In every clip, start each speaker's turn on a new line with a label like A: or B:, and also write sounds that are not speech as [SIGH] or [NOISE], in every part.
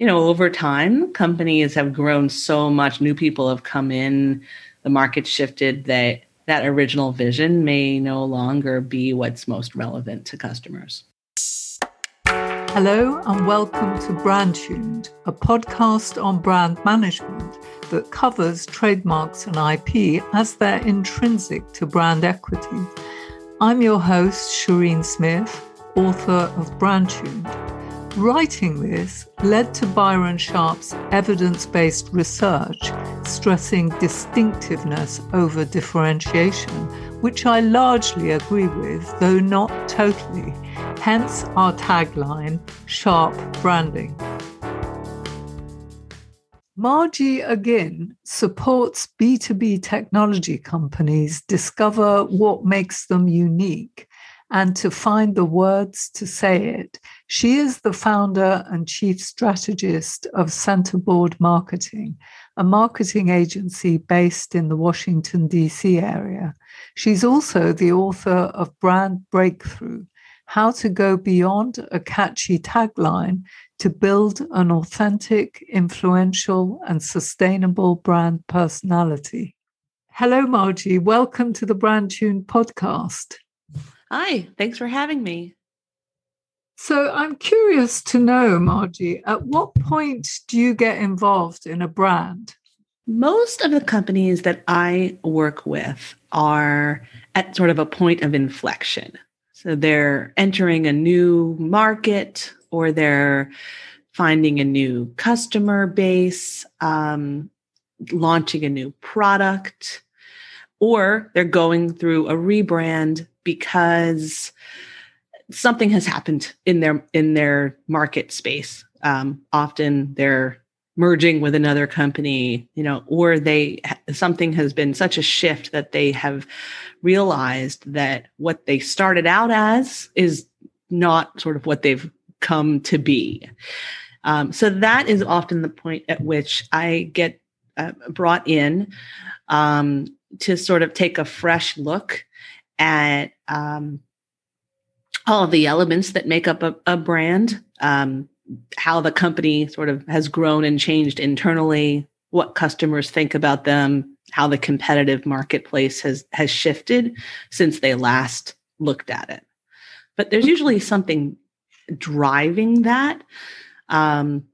A: you know, over time, companies have grown so much, new people have come in, the market shifted that that original vision may no longer be what's most relevant to customers.
B: Hello, and welcome to Brand Tuned, a podcast on brand management that covers trademarks and IP as they're intrinsic to brand equity. I'm your host, Shireen Smith, author of Brand Tuned. Writing this led to Byron Sharp's evidence based research stressing distinctiveness over differentiation, which I largely agree with, though not totally. Hence our tagline Sharp Branding. Margie Agin supports B2B technology companies discover what makes them unique and to find the words to say it. She is the founder and chief strategist of Centerboard Marketing, a marketing agency based in the Washington, D.C. area. She's also the author of Brand Breakthrough How to Go Beyond a Catchy Tagline to Build an Authentic, Influential, and Sustainable Brand Personality. Hello, Margie. Welcome to the Brand Tuned podcast.
A: Hi, thanks for having me.
B: So I'm curious to know, Margie, at what point do you get involved in a brand?
A: Most of the companies that I work with are at sort of a point of inflection. So they're entering a new market or they're finding a new customer base, um, launching a new product, or they're going through a rebrand because something has happened in their in their market space. Um, often they're merging with another company, you know, or they something has been such a shift that they have realized that what they started out as is not sort of what they've come to be. Um, so that is often the point at which I get uh, brought in um, to sort of take a fresh look at um, all the elements that make up a, a brand, um, how the company sort of has grown and changed internally, what customers think about them, how the competitive marketplace has has shifted since they last looked at it. But there's usually something driving that. Um,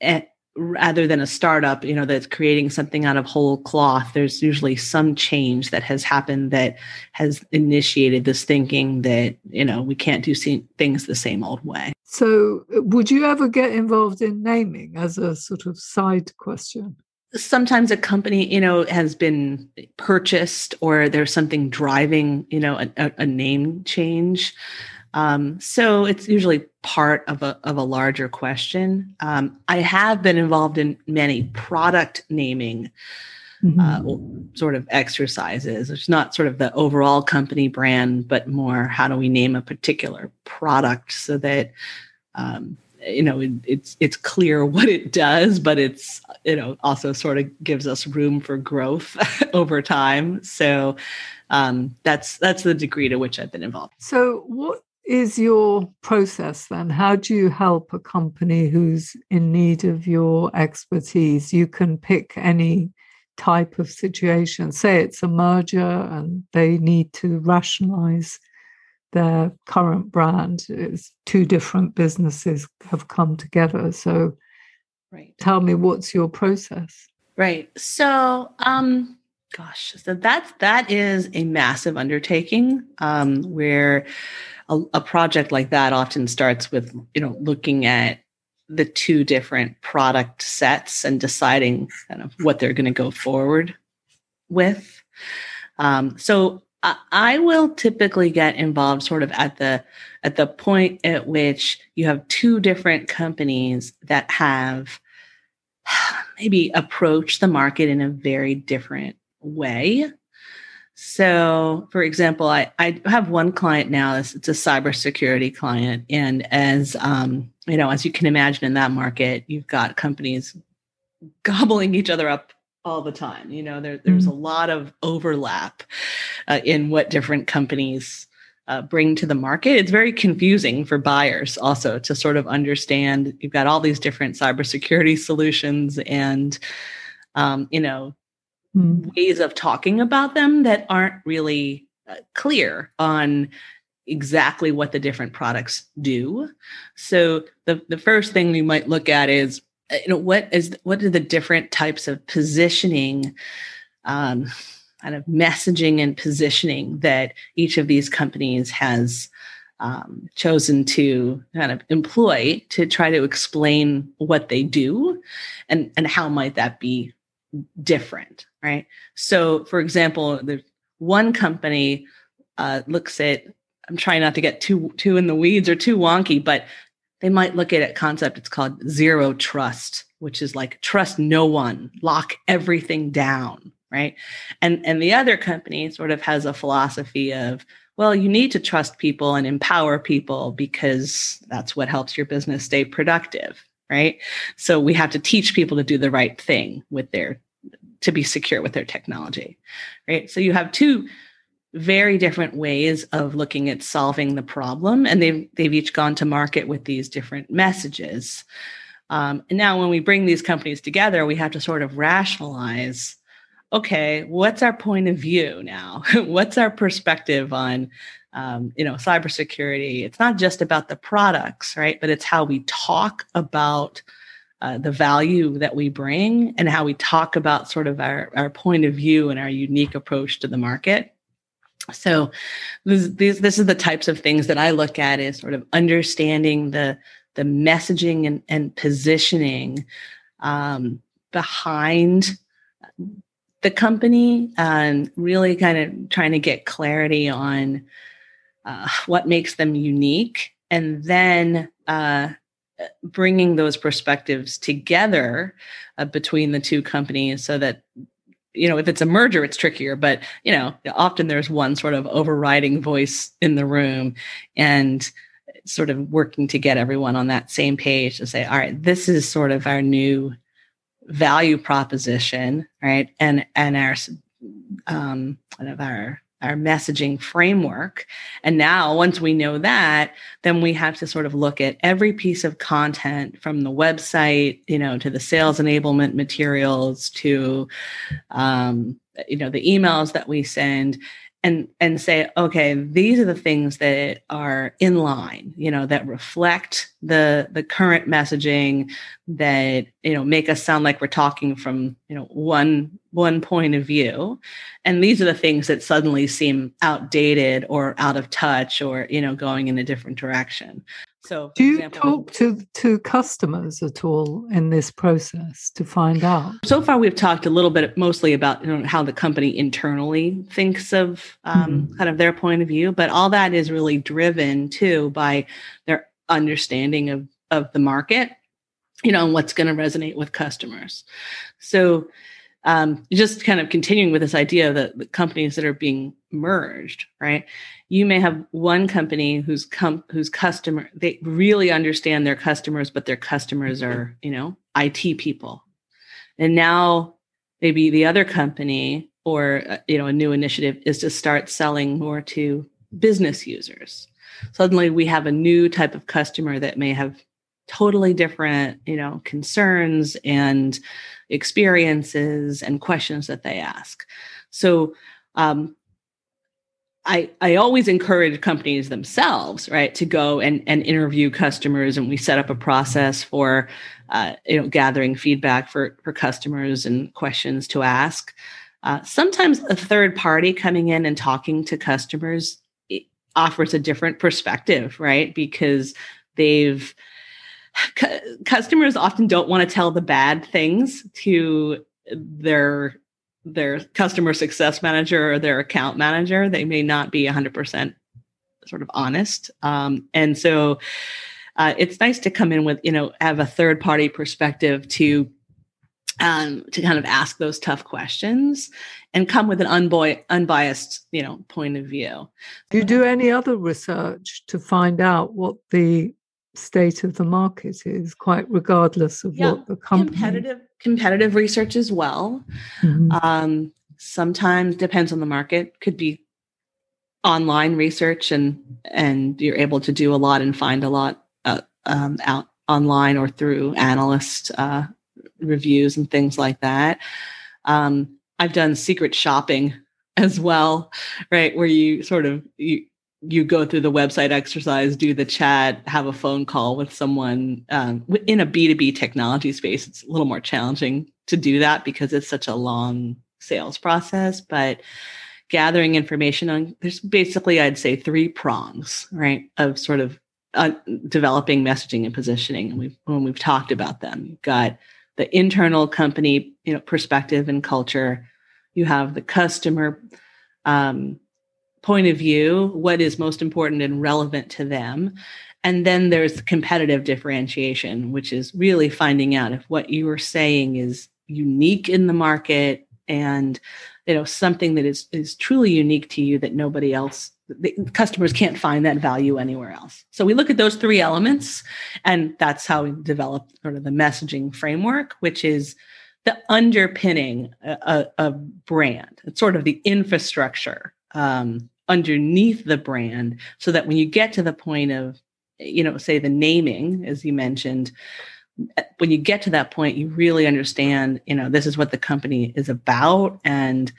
A: and rather than a startup, you know, that's creating something out of whole cloth, there's usually some change that has happened that has initiated this thinking that, you know, we can't do things the same old way.
B: So, would you ever get involved in naming as a sort of side question?
A: Sometimes a company, you know, has been purchased or there's something driving, you know, a, a name change. Um, so it's usually part of a of a larger question. Um, I have been involved in many product naming mm-hmm. uh, sort of exercises. It's not sort of the overall company brand, but more how do we name a particular product so that um, you know it, it's it's clear [LAUGHS] what it does, but it's you know also sort of gives us room for growth [LAUGHS] over time. So um, that's that's the degree to which I've been involved.
B: So what is your process then? How do you help a company who's in need of your expertise? You can pick any type of situation. Say it's a merger and they need to rationalize their current brand. It's two different businesses have come together. So right. tell me what's your process?
A: Right. So um gosh, so that's that is a massive undertaking um where a, a project like that often starts with you know looking at the two different product sets and deciding kind of what they're going to go forward with. Um, so I, I, will typically get involved sort of at the at the point at which you have two different companies that have [SIGHS] maybe approached the market in a very different way. So, for example, I, I have one client now. It's, it's a cybersecurity client, and as um, you know, as you can imagine, in that market, you've got companies gobbling each other up all the time. You know, there, there's mm-hmm. a lot of overlap uh, in what different companies uh, bring to the market. It's very confusing for buyers also to sort of understand. You've got all these different cybersecurity solutions and, um, you know, mm. ways of talking about them that aren't really uh, clear on exactly what the different products do. So the the first thing we might look at is uh, you know what is what are the different types of positioning um, kind of messaging and positioning that each of these companies has um, chosen to kind of employ to try to explain what they do and and how might that be different right? So for example there's one company uh, looks at i'm trying not to get too too in the weeds or too wonky but they might look at a concept it's called zero trust which is like trust no one lock everything down right? And and the other company sort of has a philosophy of well you need to trust people and empower people because that's what helps your business stay productive right? So we have to teach people to do the right thing with their to be secure with their technology right? So you have two very different ways of looking at solving the problem and they've they've each gone to market with these different messages. Um, and now when we bring these companies together we have to sort of rationalize okay, what's our point of view now? [LAUGHS] what's our perspective on, um, you know, cybersecurity? It's not just about the products, right? But it's how we talk about uh, the value that we bring and how we talk about sort of our, our point of view and our unique approach to the market. So this, this, is the types of things that I look at is sort of understanding the, the messaging and, and positioning um, behind the company and really kind of trying to get clarity on uh, what makes them unique and then uh, bringing those perspectives together uh, between the two companies so that you know if it's a merger it's trickier but you know often there's one sort of overriding voice in the room and sort of working to get everyone on that same page to say all right this is sort of our new value proposition, right? And and our um, kind of our our messaging framework. And now, once we know that, then we have to sort of look at every piece of content from the website, you know, to the sales enablement materials, to, um, you know, the emails that we send, and and say okay these are the things that are in line you know that reflect the the current messaging that you know make us sound like we're talking from you know one one point of view and these are the things that suddenly seem outdated or out of touch or you know going in a different direction so,
B: do you example, talk to to customers at all in this process to find out?
A: So far, we've talked a little bit, mostly about you know, how the company internally thinks of um, mm-hmm. kind of their point of view, but all that is really driven too by their understanding of of the market, you know, and what's going to resonate with customers. So, um, just kind of continuing with this idea that the companies that are being merged, right? You may have one company whose com- whose customer they really understand their customers, but their customers are you know IT people, and now maybe the other company or uh, you know a new initiative is to start selling more to business users. Suddenly, we have a new type of customer that may have totally different you know concerns and experiences and questions that they ask. So um, I, I always encourage companies themselves right to go and, and interview customers and we set up a process for uh, you know gathering feedback for for customers and questions to ask. Uh, sometimes a third party coming in and talking to customers offers a different perspective right because they've customers often don't want to tell the bad things to their their customer success manager or their account manager. They may not be 100% sort of honest. Um, and so uh, it's nice to come in with you know have a third party perspective to um, to kind of ask those tough questions and come with an unbiased you know point of view.
B: Do you do any other research to find out what the state of the market is, quite regardless of yeah, what the company.
A: Competitive, competitive research as well. Mm-hmm. Um, sometimes depends on the market. Could be online research and and you're able to do a lot and find a lot uh, um, out online or through analyst uh, reviews and things like that. Um, I've done secret shopping [LAUGHS] as well, right? Where you sort of you you go through the website exercise, do the chat, have a phone call with someone um, in a B2B technology space. It's a little more challenging to do that because it's such a long sales process. But gathering information on there's basically i'd say three prongs right of sort of uh, developing messaging and positioning and we've when we've talked about them you've got the internal company you know perspective and culture you have the customer um, point of view what is most important and relevant to them. And then there's competitive differentiation which is really finding out if what you are saying is unique in the market and you know something that is is truly unique to you that nobody else the customers can't find that value anywhere else. So we look at those three elements and that's how we develop sort of the messaging framework which is the underpinning uh, uh, a, a brand. It's sort of the infrastructure um, underneath the brand so that when you get to the point of you know say the naming as you mentioned when you get to that point, you really understand, you know, this is what the company is about and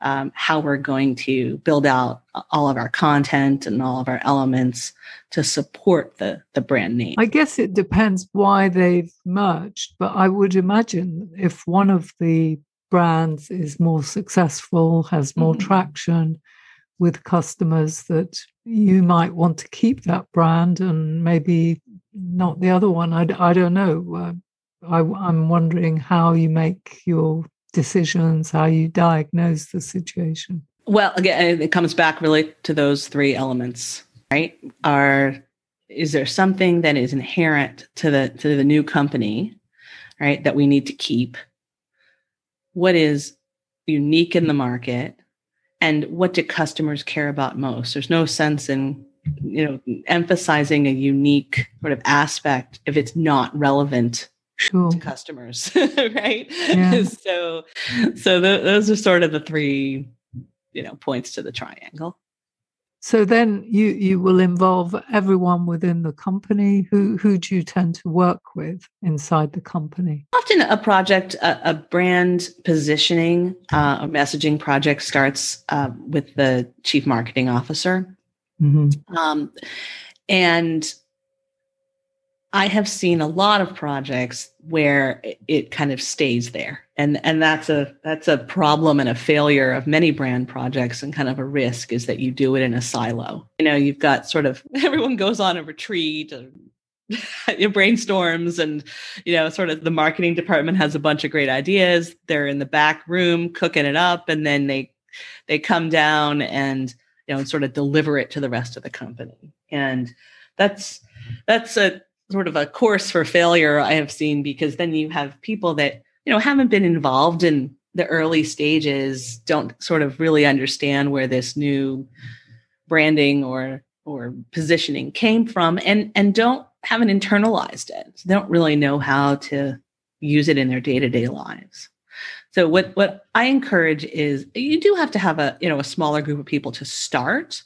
A: um, how we're going to build out all of our content and all of our elements to support the the brand name.
B: I guess it depends why they've merged, but I would imagine if one of the brands is more successful, has more mm-hmm. traction with customers, that you might want to keep that brand and maybe not the other one. I, I don't know. Uh, I, I'm wondering how you make your decisions, how you diagnose the situation.
A: Well, again, it comes back really to those three elements, right? Are is there something that is inherent to the to the new company, right, that we need to keep? What is unique in the market? And what do customers care about most? There's no sense in you know emphasizing a unique sort of aspect if it's not relevant sure. to customers [LAUGHS] right yeah. [LAUGHS] so so the, those are sort of the three you know points to the triangle
B: so then you you will involve everyone within the company. Who who do you tend to work with inside the company?
A: Often a project a, a brand positioning uh, a messaging project starts uh, with the chief marketing officer. Mm-hmm. Um, and I have seen a lot of projects where it kind of stays there. And and that's a that's a problem and a failure of many brand projects and kind of a risk is that you do it in a silo. You know, you've got sort of [LAUGHS] everyone goes on a retreat or [LAUGHS] brainstorms and you know sort of the marketing department has a bunch of great ideas they're in the back room cooking it up and then they they come down and you know, sort of deliver it to the rest of the company. And that's that's a sort of a course for failure I have seen because then you have people that, you know, haven't been involved in the early stages, don't sort of really understand where this new branding or or positioning came from and and don't haven't internalized it. So they don't really know how to use it in their day-to-day lives. So what what I encourage is you do have to have a you know a smaller group of people to start,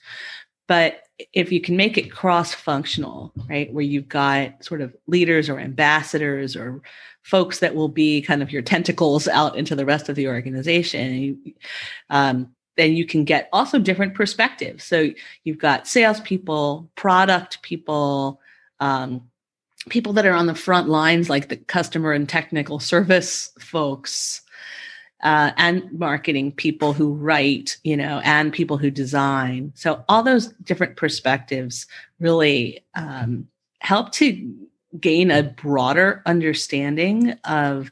A: but if you can make it cross functional, right, where you've got sort of leaders or ambassadors or folks that will be kind of your tentacles out into the rest of the organization, um, then you can get also different perspectives. So you've got salespeople, product people. Um, people that are on the front lines like the customer and technical service folks uh, and marketing people who write, you know, and people who design. So all those different perspectives really um, help to gain a broader understanding of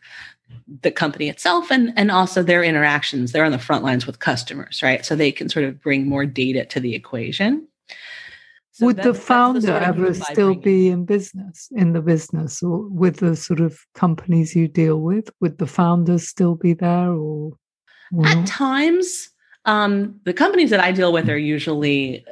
A: the company itself and and also their interactions. They're on the front lines with customers right? So they can sort of bring more data to the equation
B: so would the founder the ever still be in business, in the business, or with the sort of companies you deal with? Would the founders still be there, or,
A: or at times? Um, the companies that I deal with are usually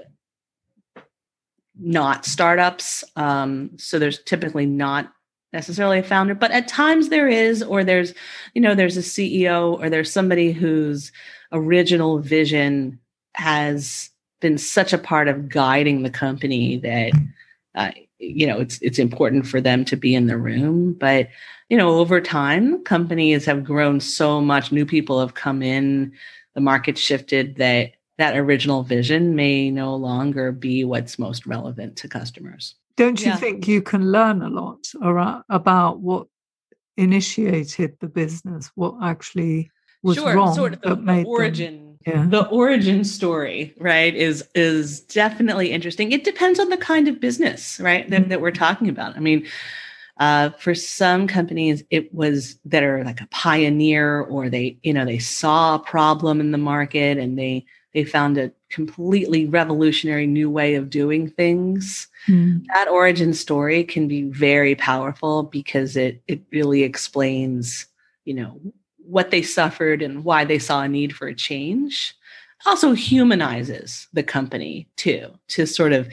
A: not startups, um, so there's typically not necessarily a founder, but at times there is, or there's, you know, there's a CEO or there's somebody whose original vision has been such a part of guiding the company that uh, you know it's it's important for them to be in the room. But you know over time companies have grown so much. New people have come in. The market shifted that that original vision may no longer be what's most relevant to customers.
B: Don't you yeah. think you can learn a lot about what initiated the business what actually was
A: sure,
B: wrong
A: sort of the, the origin yeah. the origin story right is is definitely interesting it depends on the kind of business right that, mm-hmm. that we're talking about i mean uh, for some companies it was that are like a pioneer or they you know they saw a problem in the market and they they found a completely revolutionary new way of doing things mm. that origin story can be very powerful because it it really explains you know what they suffered and why they saw a need for a change also humanizes the company too to sort of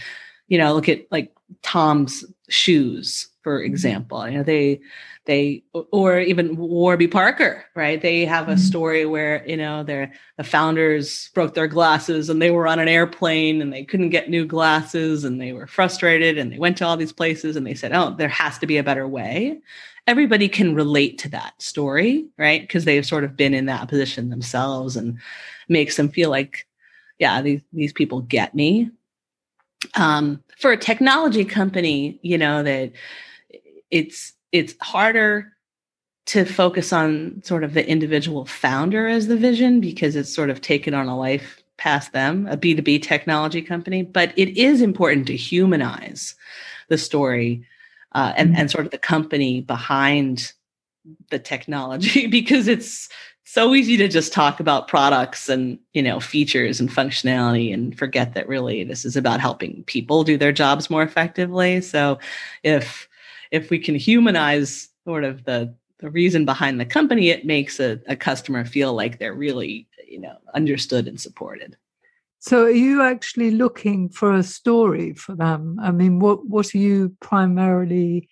A: you know look at like tom's shoes for mm-hmm. example you know they they or even warby parker right they have a mm-hmm. story where you know their the founders broke their glasses and they were on an airplane and they couldn't get new glasses and they were frustrated and they went to all these places and they said oh there has to be a better way everybody can relate to that story, right? Because they've sort of been in that position themselves and makes them feel like, yeah, these, these people get me. Um, for a technology company, you know, that it's it's harder to focus on sort of the individual founder as the vision because it's sort of taken on a life past them, a B2B technology company. But it is important to humanize the story uh, and mm-hmm. and sort of the company behind the technology [LAUGHS] because it's so easy to just talk about products and you know features and functionality and forget that really this is about helping people do their jobs more effectively so if if we can humanize sort of the the reason behind the company it makes a, a customer feel like they're really you know understood and supported
B: so, are you actually looking for a story for them? I mean, what what are you primarily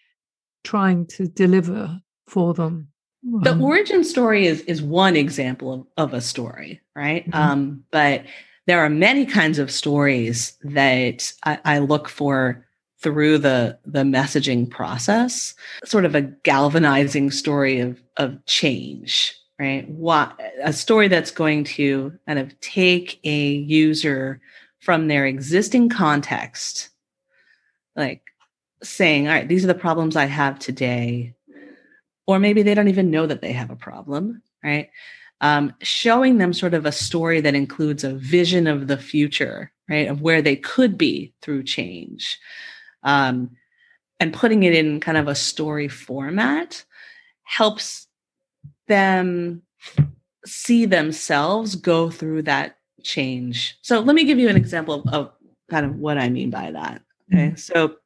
B: trying to deliver for them?
A: The um, origin story is is one example of, of a story, right? Mm-hmm. Um, but there are many kinds of stories that I, I look for through the the messaging process, sort of a galvanizing story of of change, right? What a story that's going to kind of take a user from their existing context, like saying, all right, these are the problems I have today. Or maybe they don't even know that they have a problem, right? Um, showing them sort of a story that includes a vision of the future, right? Of where they could be through change. Um, and putting it in kind of a story format helps them see themselves go through that change. So let me give you an example of, of kind of what I mean by that. Okay. Mm-hmm. So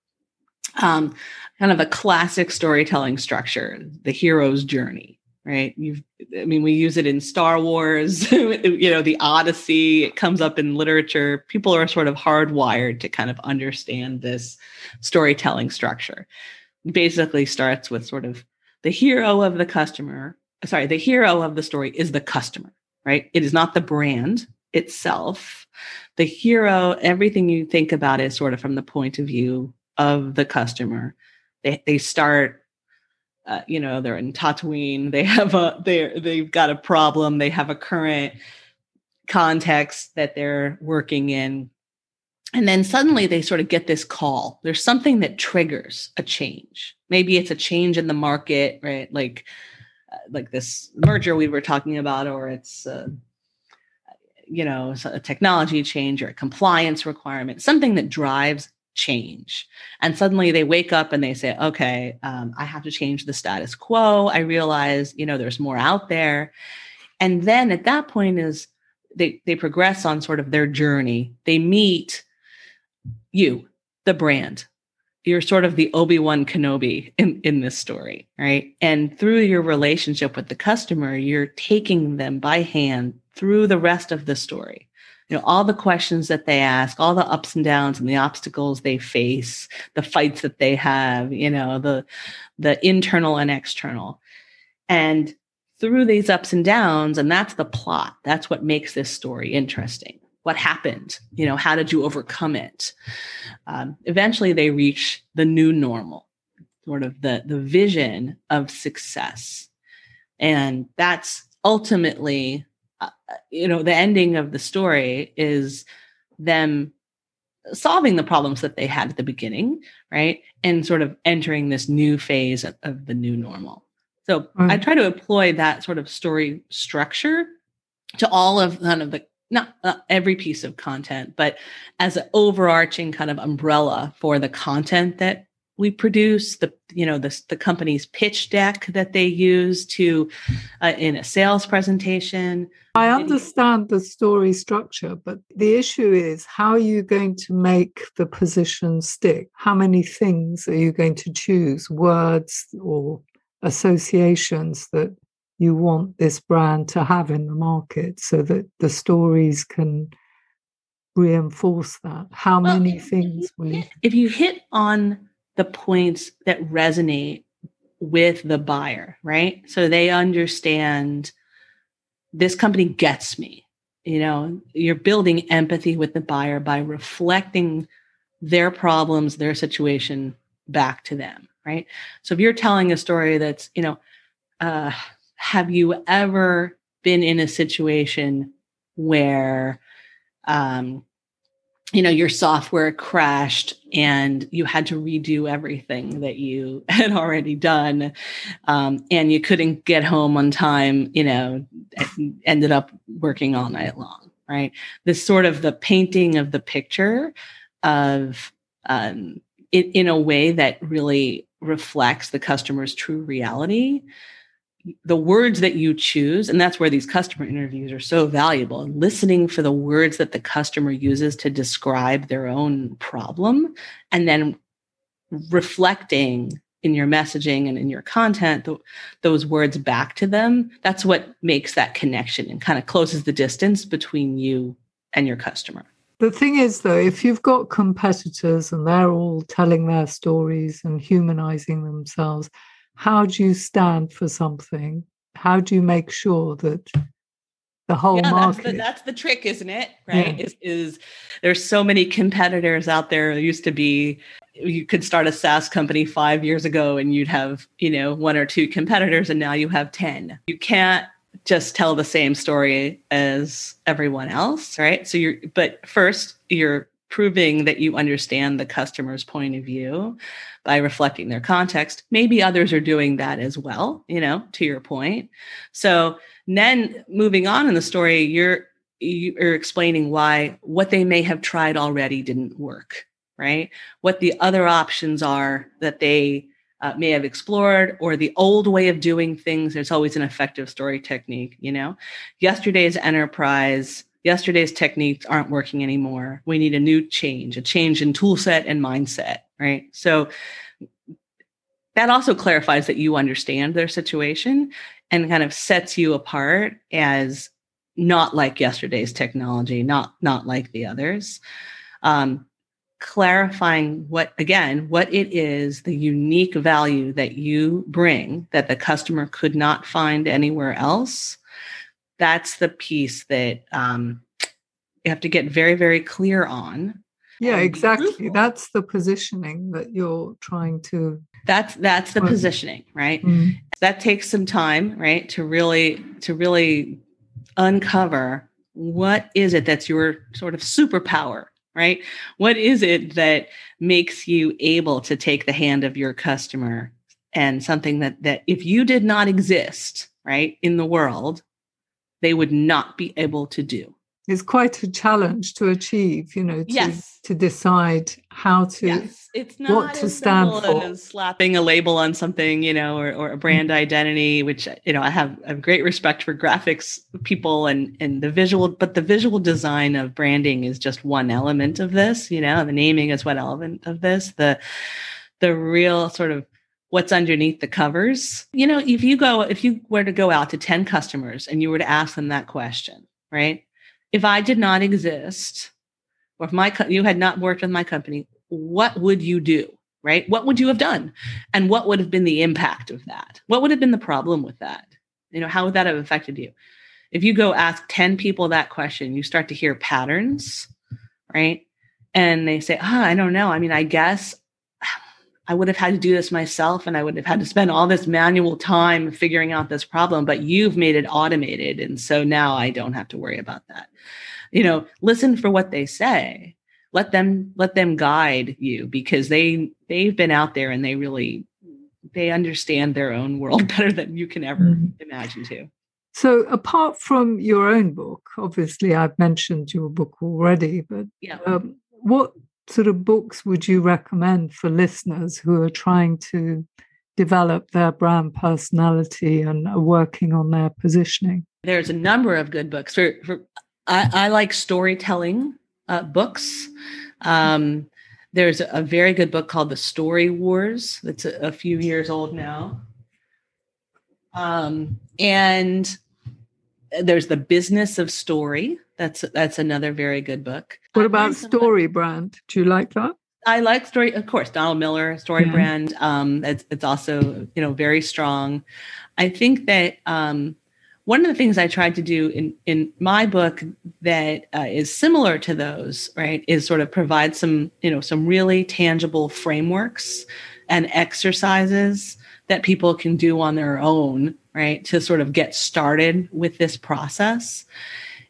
A: um, kind of a classic storytelling structure, the hero's journey, right? You've, I mean, we use it in Star Wars, [LAUGHS] you know, the Odyssey, it comes up in literature. People are sort of hardwired to kind of understand this storytelling structure. basically starts with sort of the hero of the customer sorry, the hero of the story is the customer, right? It is not the brand itself. The hero, everything you think about is sort of from the point of view of the customer. They they start uh, you know, they're in Tatooine. They have a they they've got a problem. They have a current context that they're working in. And then suddenly they sort of get this call. There's something that triggers a change. Maybe it's a change in the market, right? Like like this merger we were talking about, or it's uh, you know a technology change or a compliance requirement, something that drives change. And suddenly they wake up and they say, okay, um, I have to change the status quo. I realize, you know, there's more out there. And then at that point is they, they progress on sort of their journey. They meet you, the brand, you're sort of the Obi-Wan Kenobi in, in this story, right? And through your relationship with the customer, you're taking them by hand through the rest of the story. You know, all the questions that they ask, all the ups and downs and the obstacles they face, the fights that they have, you know, the the internal and external. And through these ups and downs, and that's the plot. That's what makes this story interesting what happened you know how did you overcome it? Um, eventually they reach the new normal sort of the the vision of success. And that's ultimately uh, you know the ending of the story is them solving the problems that they had at the beginning right? And sort of entering this new phase of, of the new normal. So mm. i try to employ that sort of story structure to all of kind of the not, not every piece of content but as an overarching kind of umbrella for the content that we produce the you know the, the company's pitch deck that they use to uh, in a sales presentation.
B: I understand the story structure but the issue is how are you going to make the position stick? How many things are you going to choose? Words or associations that you want this brand to have in the market so that the stories can reinforce that how well, many things will you
A: if you hit on the points that resonate with the buyer, right? So they understand this company gets me. You know, you're building empathy with the buyer by reflecting their problems, their situation back to them, right? So if you're telling a story that's, you know, uh, have you ever been in a situation where um, you know your software crashed and you had to redo everything that you [LAUGHS] had already done um, and you couldn't get home on time you know ended up working all night long right? This sort of the painting of the picture of um, it, in a way that really reflects the customer's true reality the words that you choose, and that's where these customer interviews are so valuable, listening for the words that the customer uses to describe their own problem, and then reflecting in your messaging and in your content the, those words back to them. That's what makes that connection and kind of closes the distance between you and your customer.
B: The thing is, though, if you've got competitors and they're all telling their stories and humanizing themselves, how do you stand for something? How do you make sure that the whole yeah, market?
A: That's the, that's the trick, isn't it? Right? Yeah. Is, is there's so many competitors out there. There used to be you could start a SaaS company five years ago and you'd have, you know, one or two competitors, and now you have 10. You can't just tell the same story as everyone else, right? So you're, but first, you're proving that you understand the customer's point of view by reflecting their context. Maybe others are doing that as well, you know, to your point. So then moving on in the story, you're you're explaining why what they may have tried already didn't work, right? What the other options are that they uh, may have explored or the old way of doing things. There's always an effective story technique, you know. Yesterday's enterprise yesterday's techniques aren't working anymore. We need a new change, a change in tool set and mindset, right? So that also clarifies that you understand their situation and kind of sets you apart as not like yesterday's technology, not not like the others. Um, clarifying what again what it is the unique value that you bring that the customer could not find anywhere else that's the piece that um, you have to get very very clear on.
B: Yeah exactly. that's the positioning that you're trying to
A: that's that's the positioning right? Mm-hmm. that takes some time right to really to really uncover what is it that's your sort of superpower right? What is it that makes you able to take the hand of your customer and something that that if you did not exist right in the world they would not be able to do
B: it's quite a challenge to achieve you know to, yes. to decide how to yes.
A: it's not what to stand for slapping a label on something you know or, or a brand mm-hmm. identity which you know i have a great respect for graphics people and and the visual but the visual design of branding is just one element of this you know the naming is one element of this the the real sort of what's underneath the covers. You know, if you go, if you were to go out to 10 customers and you were to ask them that question, right? If I did not exist, or if my you had not worked with my company, what would you do? Right? What would you have done? And what would have been the impact of that? What would have been the problem with that? You know, how would that have affected you? if you go ask 10 people that question, you start to hear patterns, right? And they say, oh, I don't know. I mean, I guess I would have had to do this myself and I would have had to spend all this manual time figuring out this problem, but you've made it automated. And so now I don't have to worry about that. You know, listen for what they say. Let them let them guide you because they they've been out there and they really they understand their own world [LAUGHS] better than you can ever mm-hmm. imagine to.
B: So, apart from your own book, obviously, I've mentioned your book already, but yeah. Um, what sort of books would you recommend for listeners who are trying to develop their brand personality and are working on their positioning?
A: There's a number of good books. For, for I, I like storytelling uh, books. Um, there's a very good book called The Story Wars that's a, a few years old now. Um, and there's The Business of Story. That's that's another very good book.
B: What about Story Brand? Do you like that?
A: I like story, of course, Donald Miller, Story yeah. Brand. Um, it's, it's also, you know, very strong. I think that um, one of the things I tried to do in in my book that uh, is similar to those, right, is sort of provide some you know some really tangible frameworks and exercises that people can do on their own, right, to sort of get started with this process.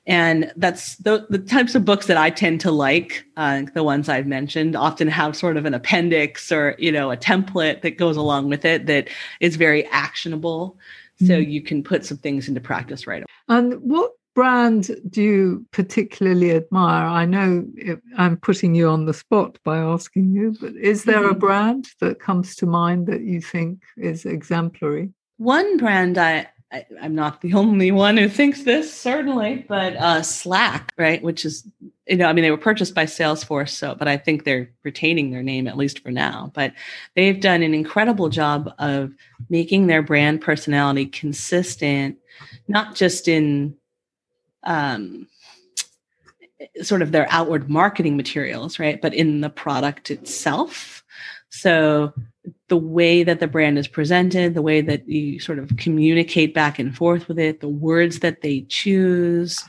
A: And that's the, the types of books that I tend to like. Uh, the ones I've mentioned often have sort of an appendix or you know a template that goes along with it that is very actionable so mm-hmm. you can put some things into practice right away.
B: And what brand do you particularly admire? I know it, I'm putting you on the spot by asking you, but is there mm-hmm. a brand that comes to mind that you think is exemplary?
A: One brand I, I am not the [LAUGHS] only one who thinks this, certainly, but uh, Slack, right, which is you know, I mean, they were purchased by Salesforce, so but I think they're retaining their name at least for now. But they've done an incredible job of making their brand personality consistent, not just in um, sort of their outward marketing materials, right, but in the product itself. So the way that the brand is presented, the way that you sort of communicate back and forth with it, the words that they choose,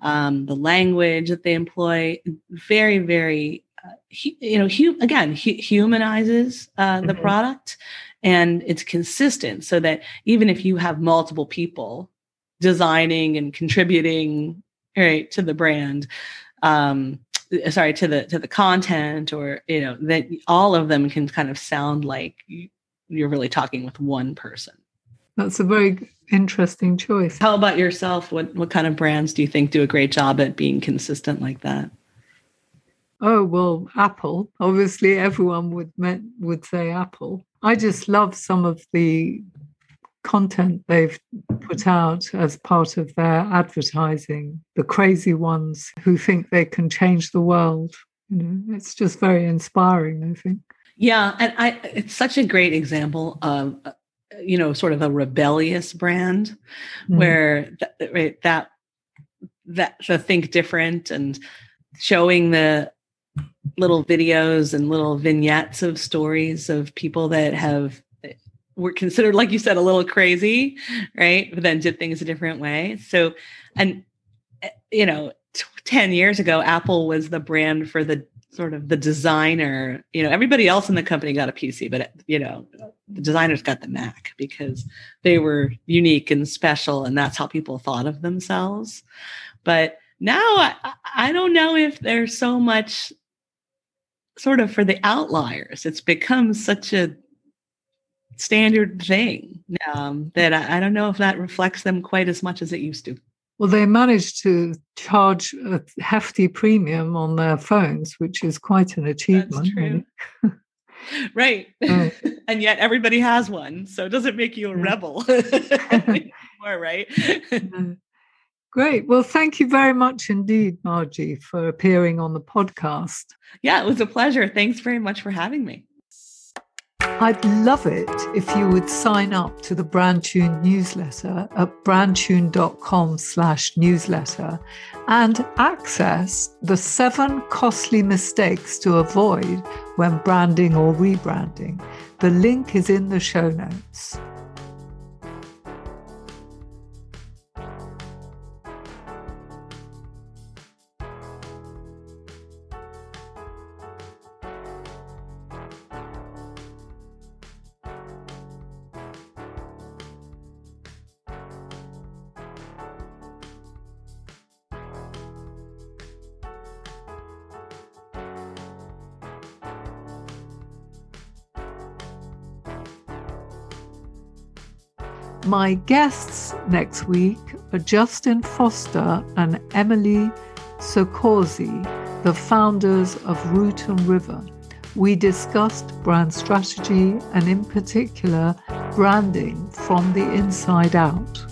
A: um, the language that they employ, very, very, uh, hu- you know, hu- again, hu- humanizes uh, the mm-hmm. product and it's consistent so that even if you have multiple people designing and contributing right to the brand, um, Uh, sorry to the to the content or you know that all of them can kind of sound like you're really talking with one person
B: that's a very interesting choice.
A: How about yourself? What what kind of brands do you think do a great job at being consistent like that?
B: Oh well, Apple. Obviously, everyone would would say Apple. I just love some of the content they've put out as part of their advertising. The crazy ones who think they can change the world. You know, it's just very inspiring. I think.
A: Yeah, and I it's such a great example of you know sort of a rebellious brand mm-hmm. where th- right, that that the think different and showing the little videos and little vignettes of stories of people that have were considered like you said a little crazy right? But then did things a different way. So and eh, you know 10 years ago apple was the brand for the sort of the designer you know everybody else in the company got a pc but you know the designers got the mac because they were unique and special and that's how people thought of themselves. But now I, I don't know if there's so much sort of for the outliers. It's become such a standard thing um, that I, I don't know if that reflects them quite as much as it used to
B: well, they managed to charge a hefty premium on their phones, which is quite an achievement. [LAUGHS]
A: right. Oh. [LAUGHS] and yet everybody has one. So it doesn't make you a rebel [LAUGHS] anymore, right?
B: Great. Well, thank you very much indeed, Margie, for appearing on the podcast.
A: Yeah, it was a pleasure. Thanks very much for having me.
B: I'd love it if you would sign up to the Brand Tuned newsletter at brandtuned.com slash newsletter and access the seven costly mistakes to avoid when branding or rebranding. The link is in the show notes. My guests next week are Justin Foster and Emily Soccorsy, the founders of Root and River. We discussed brand strategy and, in particular, branding from the inside out.